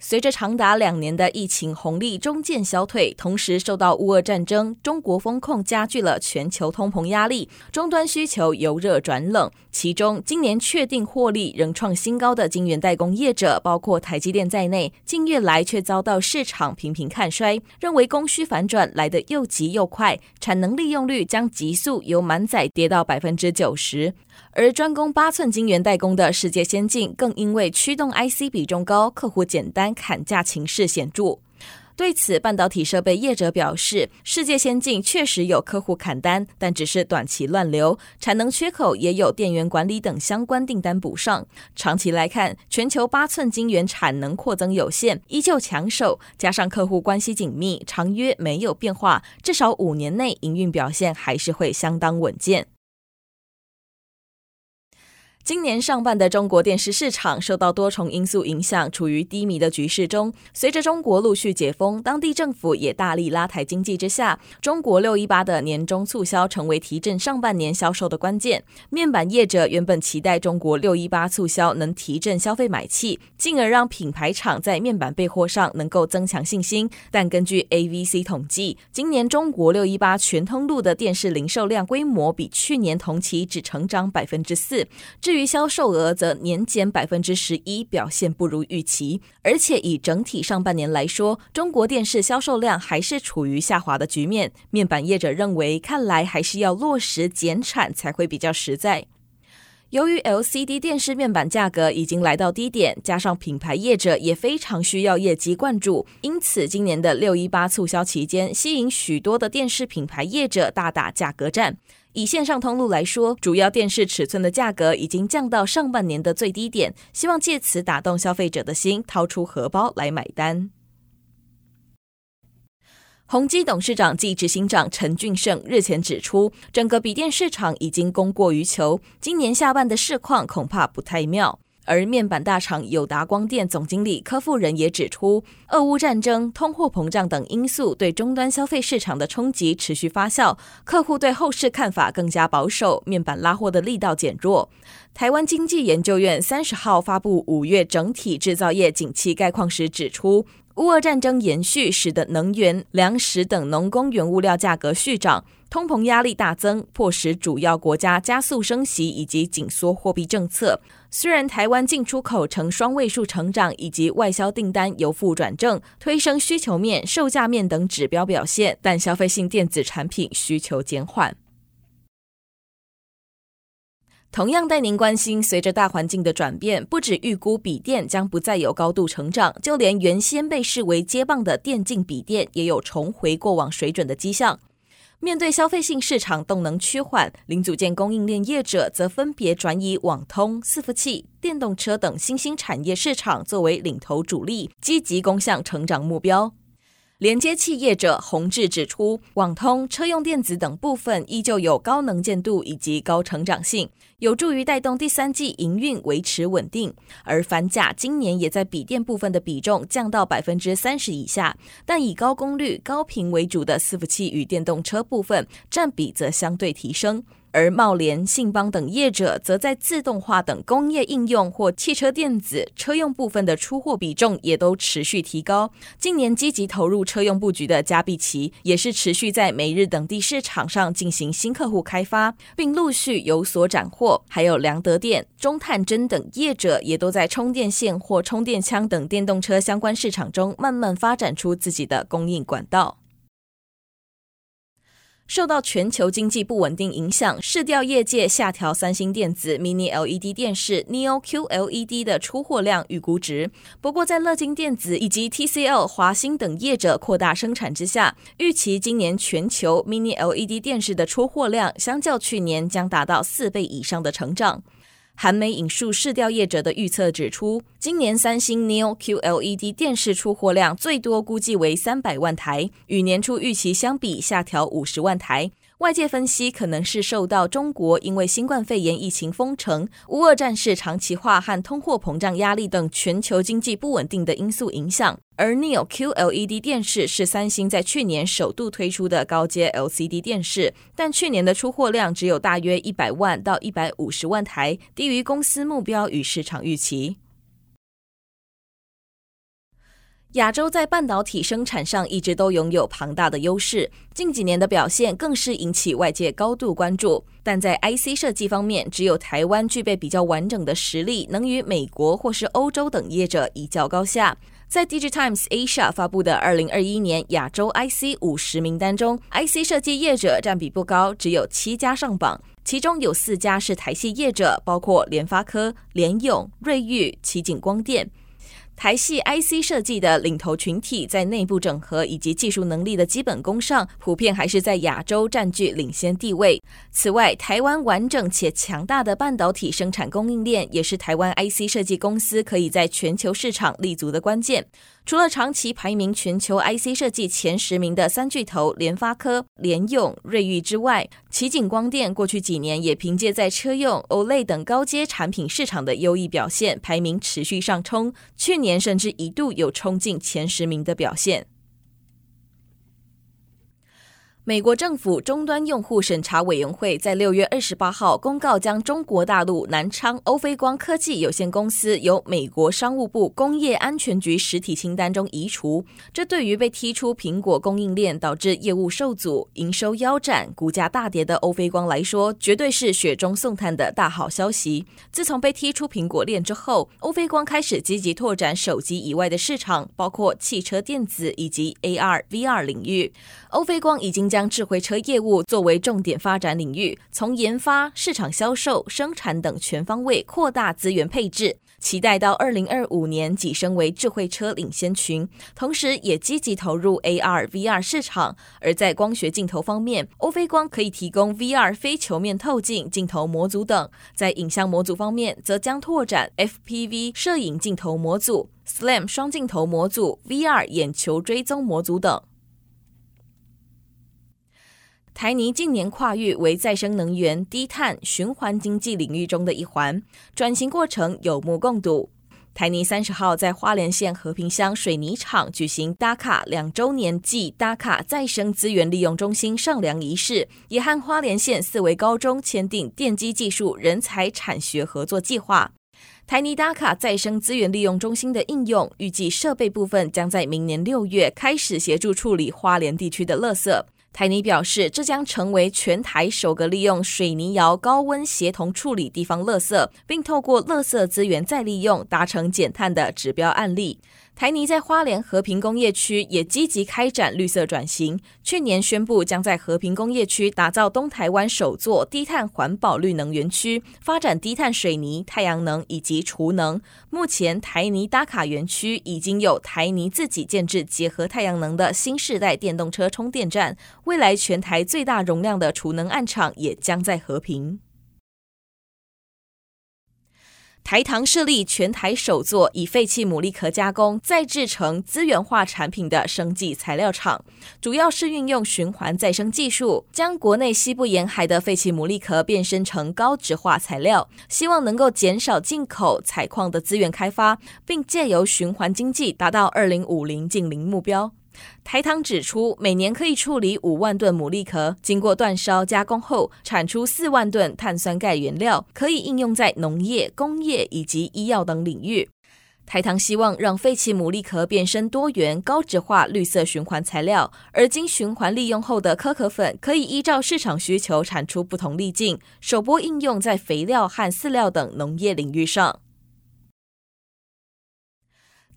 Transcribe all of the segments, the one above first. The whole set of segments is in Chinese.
随着长达两年的疫情红利终渐消退，同时受到乌俄战争、中国封控加剧了全球通膨压力，终端需求由热转冷。其中，今年确定获利仍创新高的晶圆代工业者，包括台积电在内，近月来却遭到市场频频看衰，认为供需反转来得又急又快，产能利用率将急速由满载跌到百分之九十。而专攻八寸晶圆代工的世界先进，更因为驱动 IC 比重高，客户简单砍价情势显著。对此，半导体设备业者表示，世界先进确实有客户砍单，但只是短期乱流，产能缺口也有电源管理等相关订单补上。长期来看，全球八寸晶圆产能扩增有限，依旧抢手，加上客户关系紧密，长约没有变化，至少五年内营运表现还是会相当稳健。今年上半的中国电视市场受到多重因素影响，处于低迷的局势中。随着中国陆续解封，当地政府也大力拉抬经济之下，中国六一八的年终促销成为提振上半年销售的关键。面板业者原本期待中国六一八促销能提振消费买气，进而让品牌厂在面板备货上能够增强信心。但根据 AVC 统计，今年中国六一八全通路的电视零售量规模比去年同期只成长百分之四。至于于销售额则年减百分之十一，表现不如预期。而且以整体上半年来说，中国电视销售量还是处于下滑的局面。面板业者认为，看来还是要落实减产才会比较实在。由于 LCD 电视面板价格已经来到低点，加上品牌业者也非常需要业绩灌注，因此今年的六一八促销期间，吸引许多的电视品牌业者大打价格战。以线上通路来说，主要电视尺寸的价格已经降到上半年的最低点，希望借此打动消费者的心，掏出荷包来买单。宏基董事长暨执行长陈俊盛日前指出，整个笔电市场已经供过于求，今年下半的市况恐怕不太妙。而面板大厂友达光电总经理柯富仁也指出，俄乌战争、通货膨胀等因素对终端消费市场的冲击持续发酵，客户对后市看法更加保守，面板拉货的力道减弱。台湾经济研究院三十号发布五月整体制造业景气概况时指出，乌俄战争延续，使得能源、粮食等农工原物料价格续涨，通膨压力大增，迫使主要国家加速升息以及紧缩货币政策。虽然台湾进出口呈双位数成长，以及外销订单由负转正，推升需求面、售价面等指标表现，但消费性电子产品需求减缓。同样带您关心，随着大环境的转变，不止预估笔电将不再有高度成长，就连原先被视为接棒的电竞笔电，也有重回过往水准的迹象。面对消费性市场动能趋缓，零组件供应链业者则分别转以网通、伺服器、电动车等新兴产业市场作为领头主力，积极攻向成长目标。连接器业者宏志指出，网通、车用电子等部分依旧有高能见度以及高成长性，有助于带动第三季营运维持稳定。而反甲今年也在笔电部分的比重降到百分之三十以下，但以高功率、高频为主的伺服器与电动车部分占比则相对提升。而茂联、信邦等业者则在自动化等工业应用或汽车电子、车用部分的出货比重也都持续提高。近年积极投入车用布局的佳必奇，也是持续在美日等地市场上进行新客户开发，并陆续有所斩获。还有良德电、中探针等业者也都在充电线或充电枪等电动车相关市场中，慢慢发展出自己的供应管道。受到全球经济不稳定影响，市调业界下调三星电子 Mini LED 电视 Neo QLED 的出货量预估值。不过，在乐金电子以及 TCL、华星等业者扩大生产之下，预期今年全球 Mini LED 电视的出货量相较去年将达到四倍以上的成长。韩媒引述市调业者的预测指出，今年三星 Neo QLED 电视出货量最多估计为三百万台，与年初预期相比下调五十万台。外界分析可能是受到中国因为新冠肺炎疫情封城、乌俄战事长期化和通货膨胀压力等全球经济不稳定的因素影响。而 Neo QLED 电视是三星在去年首度推出的高阶 LCD 电视，但去年的出货量只有大约一百万到一百五十万台，低于公司目标与市场预期。亚洲在半导体生产上一直都拥有庞大的优势，近几年的表现更是引起外界高度关注。但在 IC 设计方面，只有台湾具备比较完整的实力，能与美国或是欧洲等业者一较高下。在 DIGITIMES Asia 发布的二零二一年亚洲 IC 五十名单中，IC 设计业者占比不高，只有七家上榜，其中有四家是台系业者，包括联发科、联咏、瑞昱、奇景光电。台系 IC 设计的领头群体，在内部整合以及技术能力的基本功上，普遍还是在亚洲占据领先地位。此外，台湾完整且强大的半导体生产供应链，也是台湾 IC 设计公司可以在全球市场立足的关键。除了长期排名全球 IC 设计前十名的三巨头联发科、联用、瑞昱之外，奇景光电过去几年也凭借在车用、OLED 等高阶产品市场的优异表现，排名持续上冲。去年甚至一度有冲进前十名的表现。美国政府终端用户审查委员会在六月二十八号公告，将中国大陆南昌欧菲光科技有限公司由美国商务部工业安全局实体清单中移除。这对于被踢出苹果供应链，导致业务受阻、营收腰斩、股价大跌的欧菲光来说，绝对是雪中送炭的大好消息。自从被踢出苹果链之后，欧菲光开始积极拓展手机以外的市场，包括汽车电子以及 AR、VR 领域。欧菲光已经将将智慧车业务作为重点发展领域，从研发、市场销售、生产等全方位扩大资源配置，期待到二零二五年跻身为智慧车领先群。同时，也积极投入 AR、VR 市场。而在光学镜头方面，欧菲光可以提供 VR 非球面透镜镜头模组等；在影像模组方面，则将拓展 FPV 摄影镜头模组、SLAM 双镜头模组、VR 眼球追踪模组等。台泥近年跨域为再生能源、低碳、循环经济领域中的一环，转型过程有目共睹。台泥三十号在花莲县和平乡水泥厂举行 DACA 两周年暨 DACA 再生资源利用中心上梁仪式，也和花莲县四维高中签订电机技术人才产学合作计划。台泥 DACA 再生资源利用中心的应用，预计设备部分将在明年六月开始协助处理花莲地区的垃圾。台泥表示，这将成为全台首个利用水泥窑高温协同处理地方垃圾，并透过垃圾资源再利用达成减碳的指标案例。台泥在花莲和平工业区也积极开展绿色转型。去年宣布将在和平工业区打造东台湾首座低碳环保绿能园区，发展低碳水泥、太阳能以及储能。目前台泥打卡园区已经有台泥自己建置结合太阳能的新世代电动车充电站，未来全台最大容量的储能暗场也将在和平。台糖设立全台首座以废弃牡蛎壳加工再制成资源化产品的生技材料厂，主要是运用循环再生技术，将国内西部沿海的废弃牡蛎壳变身成高质化材料，希望能够减少进口采矿的资源开发，并借由循环经济达到二零五零净零目标。台糖指出，每年可以处理五万吨牡蛎壳，经过煅烧加工后，产出四万吨碳酸钙原料，可以应用在农业、工业以及医药等领域。台糖希望让废弃牡蛎壳变身多元、高质化绿色循环材料，而经循环利用后的可可粉，可以依照市场需求产出不同粒径，首波应用在肥料和饲料等农业领域上。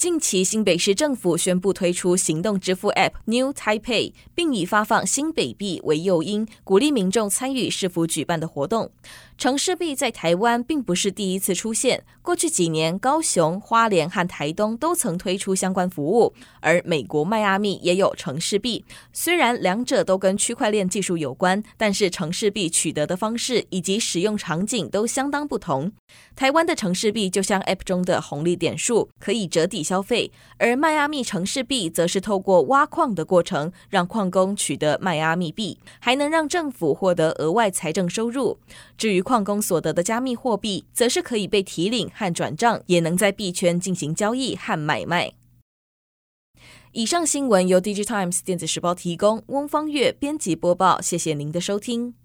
近期，新北市政府宣布推出行动支付 App New Taipei，并以发放新北币为诱因，鼓励民众参与市府举办的活动。城市币在台湾并不是第一次出现，过去几年高雄、花莲和台东都曾推出相关服务，而美国迈阿密也有城市币。虽然两者都跟区块链技术有关，但是城市币取得的方式以及使用场景都相当不同。台湾的城市币就像 App 中的红利点数，可以折抵消费，而迈阿密城市币则是透过挖矿的过程，让矿工取得迈阿密币，还能让政府获得额外财政收入。至于矿工所得的加密货币，则是可以被提领和转账，也能在币圈进行交易和买卖。以上新闻由 DigiTimes 电子时报提供，翁方月编辑播报，谢谢您的收听。